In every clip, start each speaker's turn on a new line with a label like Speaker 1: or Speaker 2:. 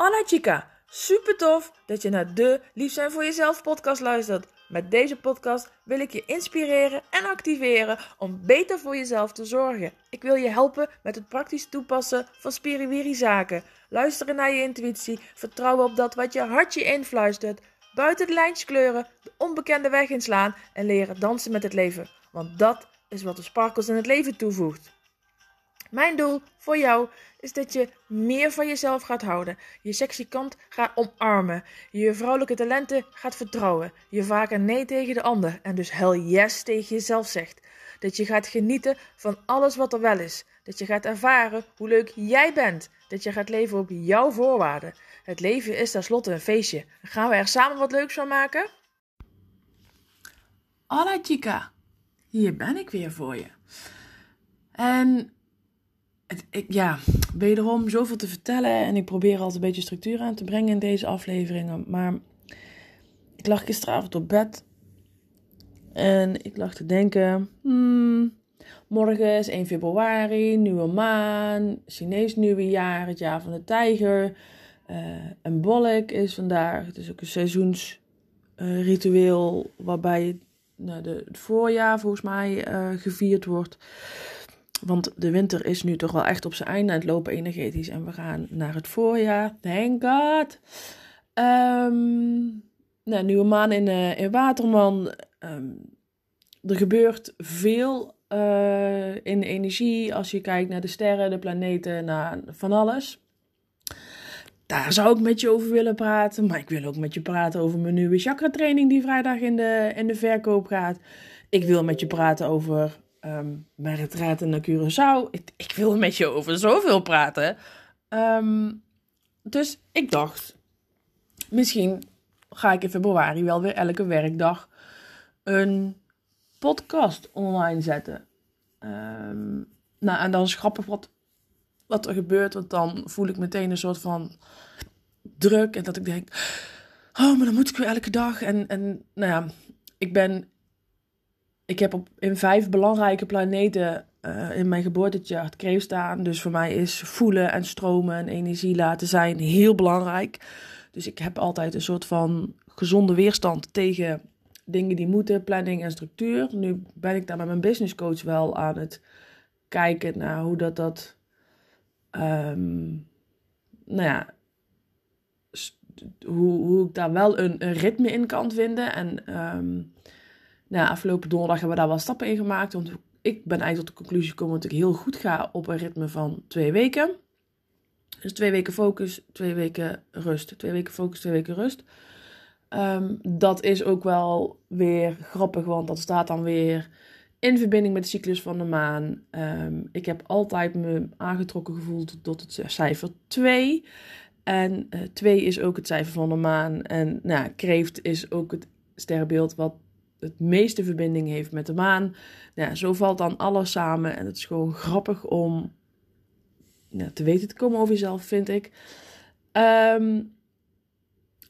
Speaker 1: Anna Chica, super tof dat je naar de Lief zijn voor jezelf podcast luistert. Met deze podcast wil ik je inspireren en activeren om beter voor jezelf te zorgen. Ik wil je helpen met het praktisch toepassen van spiriwiri zaken. Luisteren naar je intuïtie, vertrouwen op dat wat je hartje influistert. Buiten de lijntjes kleuren, de onbekende weg inslaan en leren dansen met het leven. Want dat is wat de sparkles in het leven toevoegt. Mijn doel voor jou is dat je meer van jezelf gaat houden, je sexy kant gaat omarmen, je vrouwelijke talenten gaat vertrouwen, je vaker nee tegen de ander en dus hell yes tegen jezelf zegt. Dat je gaat genieten van alles wat er wel is. Dat je gaat ervaren hoe leuk jij bent. Dat je gaat leven op jouw voorwaarden. Het leven is tenslotte een feestje. Gaan we er samen wat leuks van maken? Hola chica, hier ben ik weer voor je. En ik, ja, wederom zoveel te vertellen en ik probeer altijd een beetje structuur aan te brengen in deze afleveringen. Maar ik lag gisteravond op bed en ik lag te denken, hmm, morgen is 1 februari, nieuwe maan, Chinees nieuwe jaar, het jaar van de tijger. Uh, en Bolk is vandaag, het is ook een seizoensritueel waarbij nou, de, het voorjaar volgens mij uh, gevierd wordt. Want de winter is nu toch wel echt op zijn einde aan het lopen energetisch. En we gaan naar het voorjaar. Thank God. Um, nou, nieuwe maan in, uh, in Waterman. Um, er gebeurt veel uh, in energie. Als je kijkt naar de sterren, de planeten, naar van alles. Daar zou ik met je over willen praten. Maar ik wil ook met je praten over mijn nieuwe chakra training die vrijdag in de, in de verkoop gaat. Ik wil met je praten over um, mijn retraite naar Curaçao. Ik, ik, wil met je over zoveel praten. Um, dus ik dacht, misschien ga ik in februari wel weer elke werkdag een podcast online zetten. Um, nou, en dan grappig wat, wat er gebeurt, want dan voel ik meteen een soort van druk. En dat ik denk, oh, maar dan moet ik weer elke dag. En, en nou ja, ik ben ik heb op, in vijf belangrijke planeten uh, in mijn geboortechart kreeg staan. Dus voor mij is voelen en stromen en energie laten zijn heel belangrijk. Dus ik heb altijd een soort van gezonde weerstand tegen dingen die moeten, planning en structuur. Nu ben ik daar met mijn business coach wel aan het kijken naar hoe dat dat. Um, nou ja, hoe, hoe ik daar wel een, ritme in kan vinden. En um, nou, afgelopen donderdag hebben we daar wel stappen in gemaakt. Want ik ben eigenlijk tot de conclusie gekomen dat ik heel goed ga op een ritme van twee weken. Dus twee weken focus, twee weken rust. Twee weken focus, twee weken rust. Um, dat is ook wel weer grappig, want dat staat dan weer in verbinding met de cyclus van de maan. Um, ik heb altijd me aangetrokken gevoeld tot het cijfer 2. En uh, 2 is ook het cijfer van de maan. En nou, kreeft is ook het sterrenbeeld wat het meeste verbinding heeft met de maan. Nou, zo valt dan alles samen en het is gewoon grappig om te weten te komen over jezelf, vind ik. Um,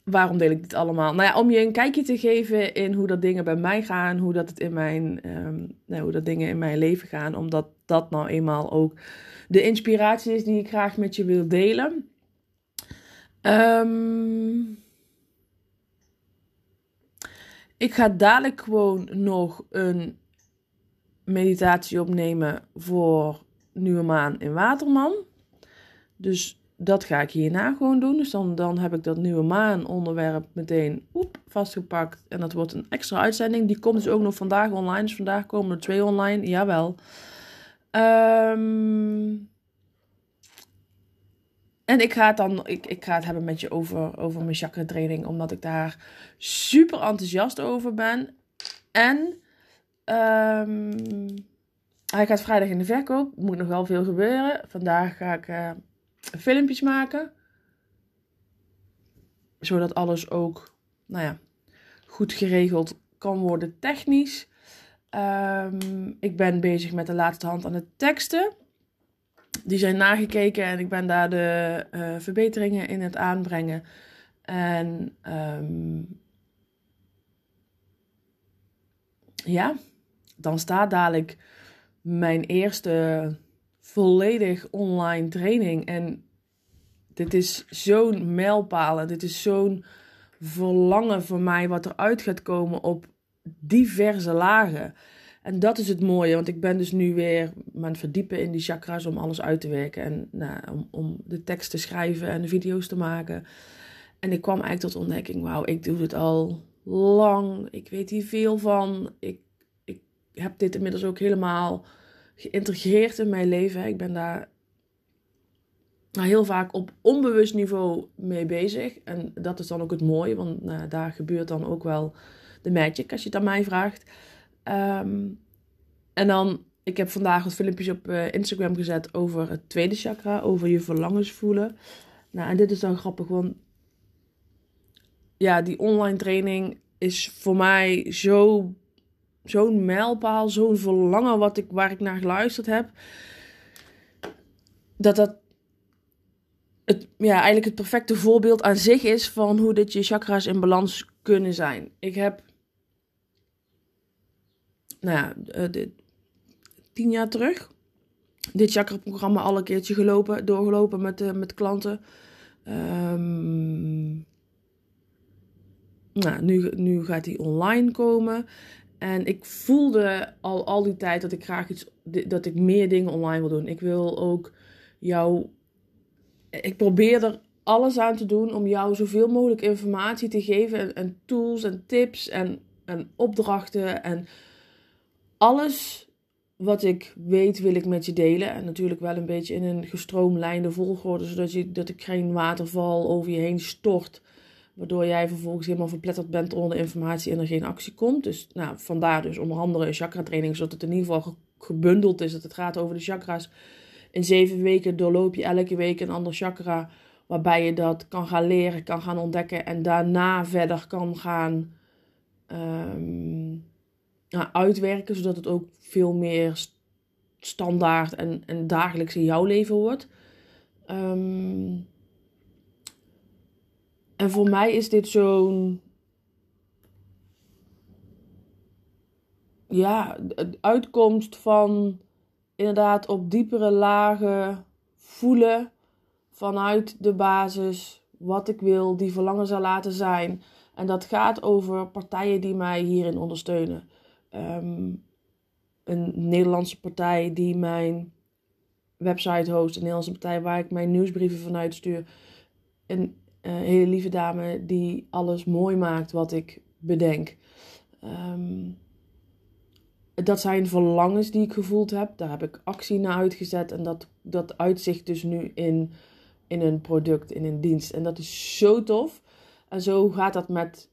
Speaker 1: waarom deel ik dit allemaal? Nou ja, om je een kijkje te geven in hoe dat dingen bij mij gaan, hoe dat, het in mijn, um, nou, hoe dat dingen in mijn leven gaan, omdat dat nou eenmaal ook de inspiratie is die ik graag met je wil delen. Um, ik ga dadelijk gewoon nog een meditatie opnemen voor nieuwe maan in Waterman. Dus dat ga ik hierna gewoon doen. Dus dan, dan heb ik dat nieuwe maan onderwerp meteen oep, vastgepakt. En dat wordt een extra uitzending. Die komt dus ook nog vandaag online. Dus vandaag komen er twee online. Jawel. Um, en ik ga het dan ik, ik ga het hebben met je over, over mijn chakra training, omdat ik daar super enthousiast over ben. En um, hij gaat vrijdag in de verkoop. Moet nog wel veel gebeuren. Vandaag ga ik uh, filmpjes maken. Zodat alles ook, nou ja, goed geregeld kan worden technisch. Um, ik ben bezig met de laatste hand aan het teksten die zijn nagekeken en ik ben daar de uh, verbeteringen in het aanbrengen. En um, ja, dan staat dadelijk mijn eerste volledig online training. En Dit is zo'n mijlpaal en dit is zo'n verlangen voor mij wat eruit gaat komen op diverse lagen. En dat is het mooie, want ik ben dus nu weer het verdiepen in die chakras om alles uit te werken. En nou, om, om de tekst te schrijven en de video's te maken. En ik kwam eigenlijk tot ontdekking, wauw, ik doe dit al lang. Ik weet hier veel van. Ik, ik heb dit inmiddels ook helemaal geïntegreerd in mijn leven. Ik ben daar nou, heel vaak op onbewust niveau mee bezig. En dat is dan ook het mooie, want nou, daar gebeurt dan ook wel de magic als je het aan mij vraagt. Ehm, en dan, ik heb vandaag wat filmpjes op uh, Instagram gezet over het tweede chakra, over je verlangens voelen. Nou, en dit is dan grappig, want ja, die online training is voor mij zo, zo'n mijlpaal, zo'n verlangen wat ik, waar ik naar geluisterd heb. Dat dat het, ja, eigenlijk het perfecte voorbeeld aan zich is van hoe dit je chakras in balans kunnen zijn. Ik heb, nou ja, uh, tien jaar terug dit chakra-programma al een keertje gelopen, doorgelopen met, uh, met klanten. Um, nou, nu, nu gaat hij online komen. En ik voelde al, al die tijd dat ik graag iets, dat ik meer dingen online wil doen. Ik wil ook jou, ik probeer er alles aan te doen om jou zoveel mogelijk informatie te geven. En, en tools en tips en, en opdrachten en alles wat ik weet wil ik met je delen. En natuurlijk wel een beetje in een gestroomlijnde volgorde, zodat je, dat ik geen waterval over je heen stort. Waardoor jij vervolgens helemaal verpletterd bent onder de informatie en er geen actie komt. Dus nou, vandaar dus onder andere chakra training, zodat het in ieder geval gebundeld is. Dat het gaat over de chakras. In zeven weken doorloop je elke week een ander chakra. Waarbij je dat kan gaan leren, kan gaan ontdekken. En daarna verder kan gaan nou, uitwerken. Zodat het ook veel meer standaard en, en dagelijks in jouw leven wordt. Um, en voor mij is dit zo'n. Ja, uitkomst van inderdaad op diepere lagen voelen vanuit de basis wat ik wil, die verlangen zal laten zijn. En dat gaat over partijen die mij hierin ondersteunen. Ehm, een Nederlandse partij die mijn website host, een Nederlandse partij waar ik mijn nieuwsbrieven vanuit stuur. Een een hele lieve dame die alles mooi maakt wat ik bedenk. Ehm, dat zijn verlangens die ik gevoeld heb. Daar heb ik actie naar uitgezet. En dat, dat uitzicht dus nu in, in een product, in een dienst. En dat is zo tof. En zo gaat dat met,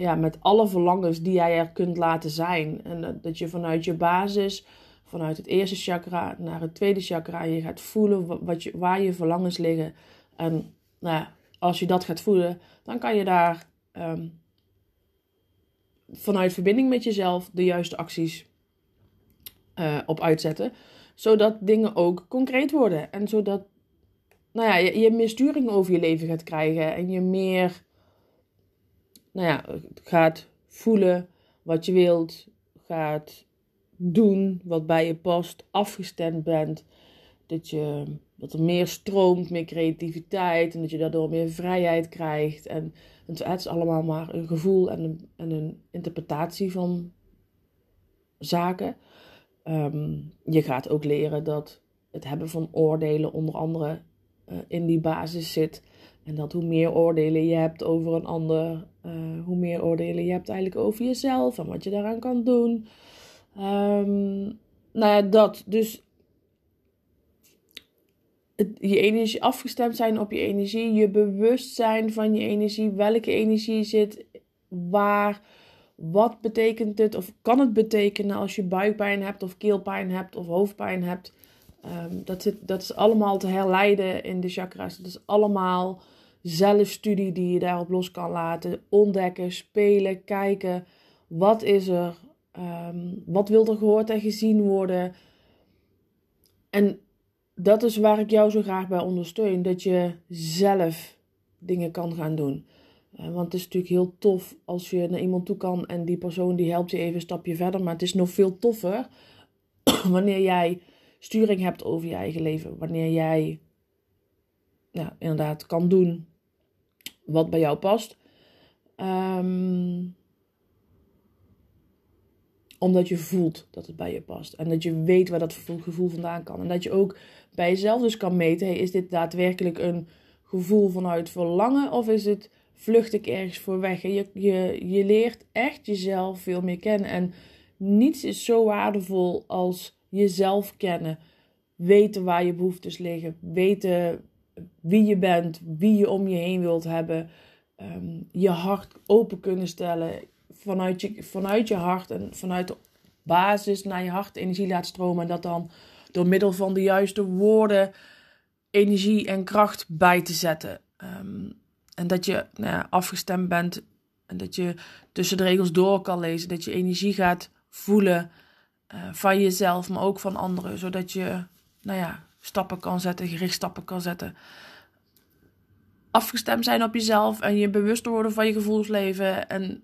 Speaker 1: ja, met alle verlangens die jij er kunt laten zijn. En dat, je vanuit je basis, vanuit het eerste chakra naar het tweede chakra, je gaat voelen wat je, waar je verlangens liggen. En nou ja, als je dat gaat voelen, dan kan je daar ehm, vanuit verbinding met jezelf de juiste acties uh, op uitzetten. Zodat dingen ook concreet worden. En zodat nou ja, je, je meer sturing over je leven gaat krijgen. En je meer nou ja, gaat voelen wat je wilt. Gaat doen wat bij je past. Afgestemd bent. Dat je dat er meer stroomt, meer creativiteit en dat je daardoor meer vrijheid krijgt. En, het is allemaal maar een gevoel en een, en een interpretatie van zaken. Ehm, je gaat ook leren dat het hebben van oordelen onder andere uh, in die basis zit. En dat hoe meer oordelen je hebt over een ander, uh, hoe meer oordelen je hebt eigenlijk over jezelf en wat je daaraan kan doen. Um, nou ja, dat. Dus je energie afgestemd zijn op je energie, je bewustzijn van je energie, welke energie zit waar, wat betekent het of kan het betekenen als je buikpijn hebt of keelpijn hebt of hoofdpijn hebt. Ehm, dat, zit, dat is allemaal te herleiden in de chakras. Dat is allemaal zelfstudie die je daarop los kan laten. Ontdekken, spelen, kijken. Wat is er? Um, wat wil er gehoord en gezien worden? En dat is waar ik jou zo graag bij ondersteun. Dat je zelf dingen kan gaan doen. Eh, want het is natuurlijk heel tof als je naar iemand toe kan en die persoon die helpt je even een stapje verder. Maar het is nog veel toffer wanneer jij sturing hebt over je eigen leven. Wanneer jij ja, inderdaad kan doen wat bij jou past. Ehm, omdat je voelt dat het bij je past. En dat je weet waar dat gevoel vandaan kan. En dat je ook bij jezelf dus kan meten: hey, is dit daadwerkelijk een gevoel vanuit verlangen of is het vlucht ik ergens voor weg? je, je, je leert echt jezelf veel meer kennen. En niets is zo waardevol als jezelf kennen. Weten waar je behoeftes liggen. Weten wie je bent, wie je om je heen wilt hebben. Ehm, je hart open kunnen stellen. Vanuit je, vanuit je hart en vanuit de basis naar je hart energie laat stromen. En dat dan door middel van de juiste woorden energie en kracht bij te zetten. Ehm, en dat je nou ja, afgestemd bent en dat je tussen de regels door kan lezen. Dat je energie gaat voelen uh, van jezelf, maar ook van anderen. Zodat je nou ja, stappen kan zetten, gericht stappen kan zetten. Afgestemd zijn op jezelf en je bewust worden van je gevoelsleven. En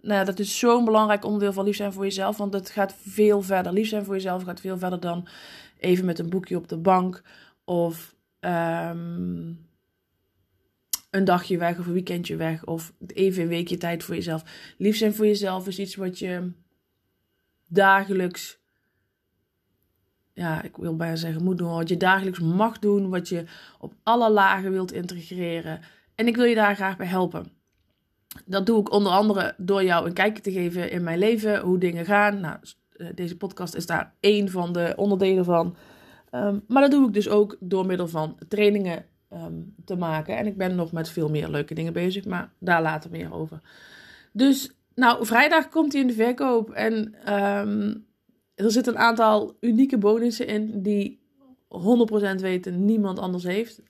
Speaker 1: nou ja, dat is zo'n belangrijk onderdeel van lief zijn voor jezelf. Want het gaat veel verder. Lief zijn voor jezelf gaat veel verder dan even met een boekje op de bank. Of um, een dagje weg of een weekendje weg. Of even een weekje tijd voor jezelf. Lief zijn voor jezelf is iets wat je dagelijks. Ja, ik wil bijna zeggen moet doen. Wat je dagelijks mag doen. Wat je op alle lagen wilt integreren. En ik wil je daar graag bij helpen. Dat doe ik onder andere door jou een kijkje te geven in mijn leven. Hoe dingen gaan. Nou, eh, deze podcast is daar één van de onderdelen van. Um, maar dat doe ik dus ook door middel van trainingen um, te maken. En ik ben nog met veel meer leuke dingen bezig, maar daar later meer over. Dus, nou, vrijdag komt hij in de verkoop. En um, er zitten een aantal unieke bonussen in die 100% weten niemand anders heeft.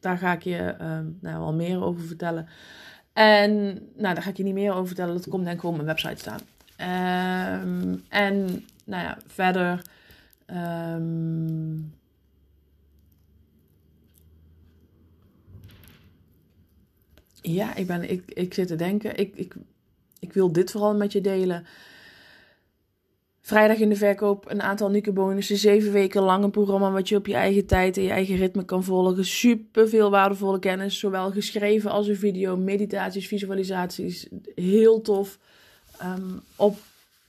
Speaker 1: daar ga ik je nou, wel meer over vertellen. En nou, daar ga ik je niet meer over vertellen. Dat komt denk ik op mijn website staan. en nou ja, verder Um, ja, ik, ben, ik, ik zit te denken. Ik, ik, ik wil dit vooral met je delen. Vrijdag in de verkoop een aantal unieke bonussen. Zeven weken lang een programma wat je op je eigen tijd en je eigen ritme kan volgen. Super veel waardevolle kennis. Zowel geschreven als een video. Meditaties, visualisaties. Heel tof. Um, op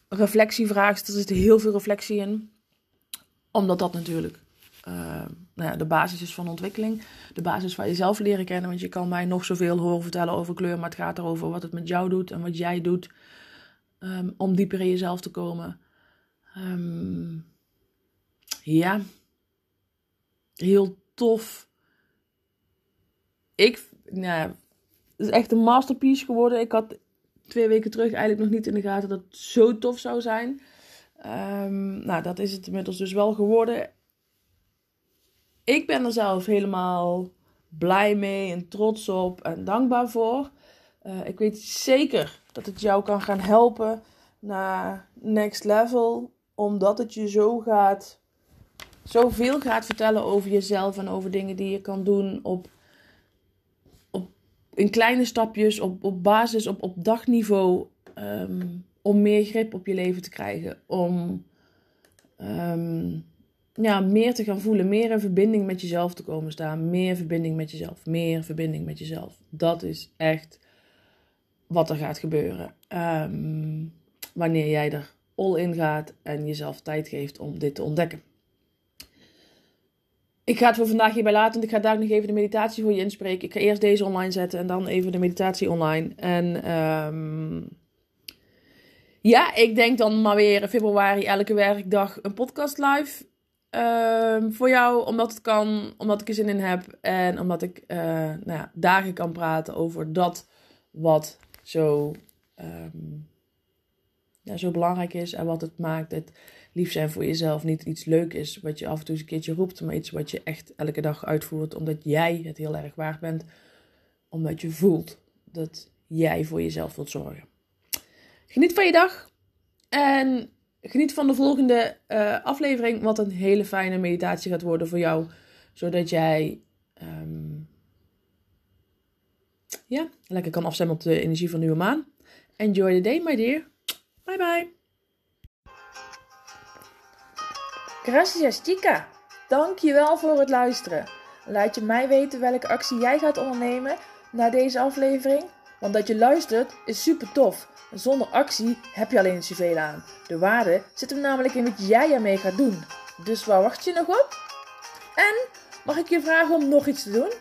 Speaker 1: reflectievragen. Er zit heel veel reflectie in omdat dat natuurlijk uh, nou de basis is van ontwikkeling. De basis van jezelf leren kennen. Want je kan mij nog zoveel horen vertellen over kleur. Maar het gaat erover wat het met jou doet en wat jij doet. Um, om dieper in jezelf te komen. Um, ja. Heel tof. Ik, nou, het is echt een masterpiece geworden. Ik had twee weken terug eigenlijk nog niet in de gaten dat het zo tof zou zijn. Um, nou, dat is het inmiddels dus wel geworden. Ik ben er zelf helemaal blij mee en trots op en dankbaar voor. Uh, ik weet zeker dat het jou kan gaan helpen naar next level, omdat het je zo gaat, zoveel gaat vertellen over jezelf en over dingen die je kan doen op, op in kleine stapjes, op, op basis, op, op dagniveau. Um, om meer grip op je leven te krijgen. Om um, ja, meer te gaan voelen. Meer in verbinding met jezelf te komen staan. Meer verbinding met jezelf. Meer verbinding met jezelf. Dat is echt wat er gaat gebeuren. Um, wanneer jij er all in gaat en jezelf tijd geeft om dit te ontdekken. Ik ga het voor vandaag hierbij laten, want ik ga daar nog even de meditatie voor je inspreken. Ik ga eerst deze online zetten en dan even de meditatie online. En um, ja, ik denk dan maar weer in februari elke werkdag een podcast live. Uh, voor jou, omdat het kan, omdat ik er zin in heb. En omdat ik uh, nou ja, dagen kan praten over dat wat zo, um, ja, zo belangrijk is. En wat het maakt het lief zijn voor jezelf niet iets leuk is wat je af en toe eens een keertje roept. Maar iets wat je echt elke dag uitvoert. Omdat jij het heel erg waard bent. Omdat je voelt dat jij voor jezelf wilt zorgen. Geniet van je dag. En geniet van de volgende uh, aflevering. Wat een hele fijne meditatie gaat worden voor jou. Zodat jij um, ja, lekker kan afstemmen op de energie van nieuwe maan. Enjoy the day, my dear. Bye bye. Gracias, chica. Dankjewel voor het luisteren.
Speaker 2: Laat je mij weten welke actie jij gaat ondernemen na deze aflevering. Want dat je luistert is super tof. Zonder actie heb je alleen zoveel aan. De waarde zit hem namelijk in wat jij ermee gaat doen. Dus waar wacht je nog op? En mag ik je vragen om nog iets te doen?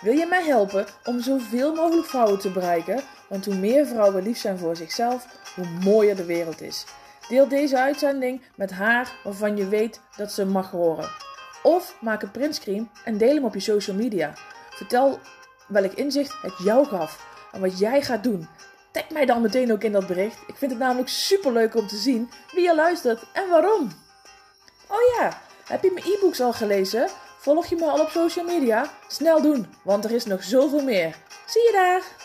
Speaker 2: Wil je mij helpen om zoveel mogelijk vrouwen te bereiken? Want hoe meer vrouwen lief zijn voor zichzelf, hoe mooier de wereld is. Deel deze uitzending met haar waarvan je weet dat ze mag horen. Of maak een printscreen en deel hem op je social media. Vertel welk inzicht het jou gaf en wat jij gaat doen. Tag mij dan meteen ook in dat bericht. Ik vind het namelijk super leuk om te zien wie je luistert en waarom. Oh ja, heb je mijn e-books al gelezen? Volg je me al op social media? Snel doen, want er is nog zoveel meer. Zie je daar!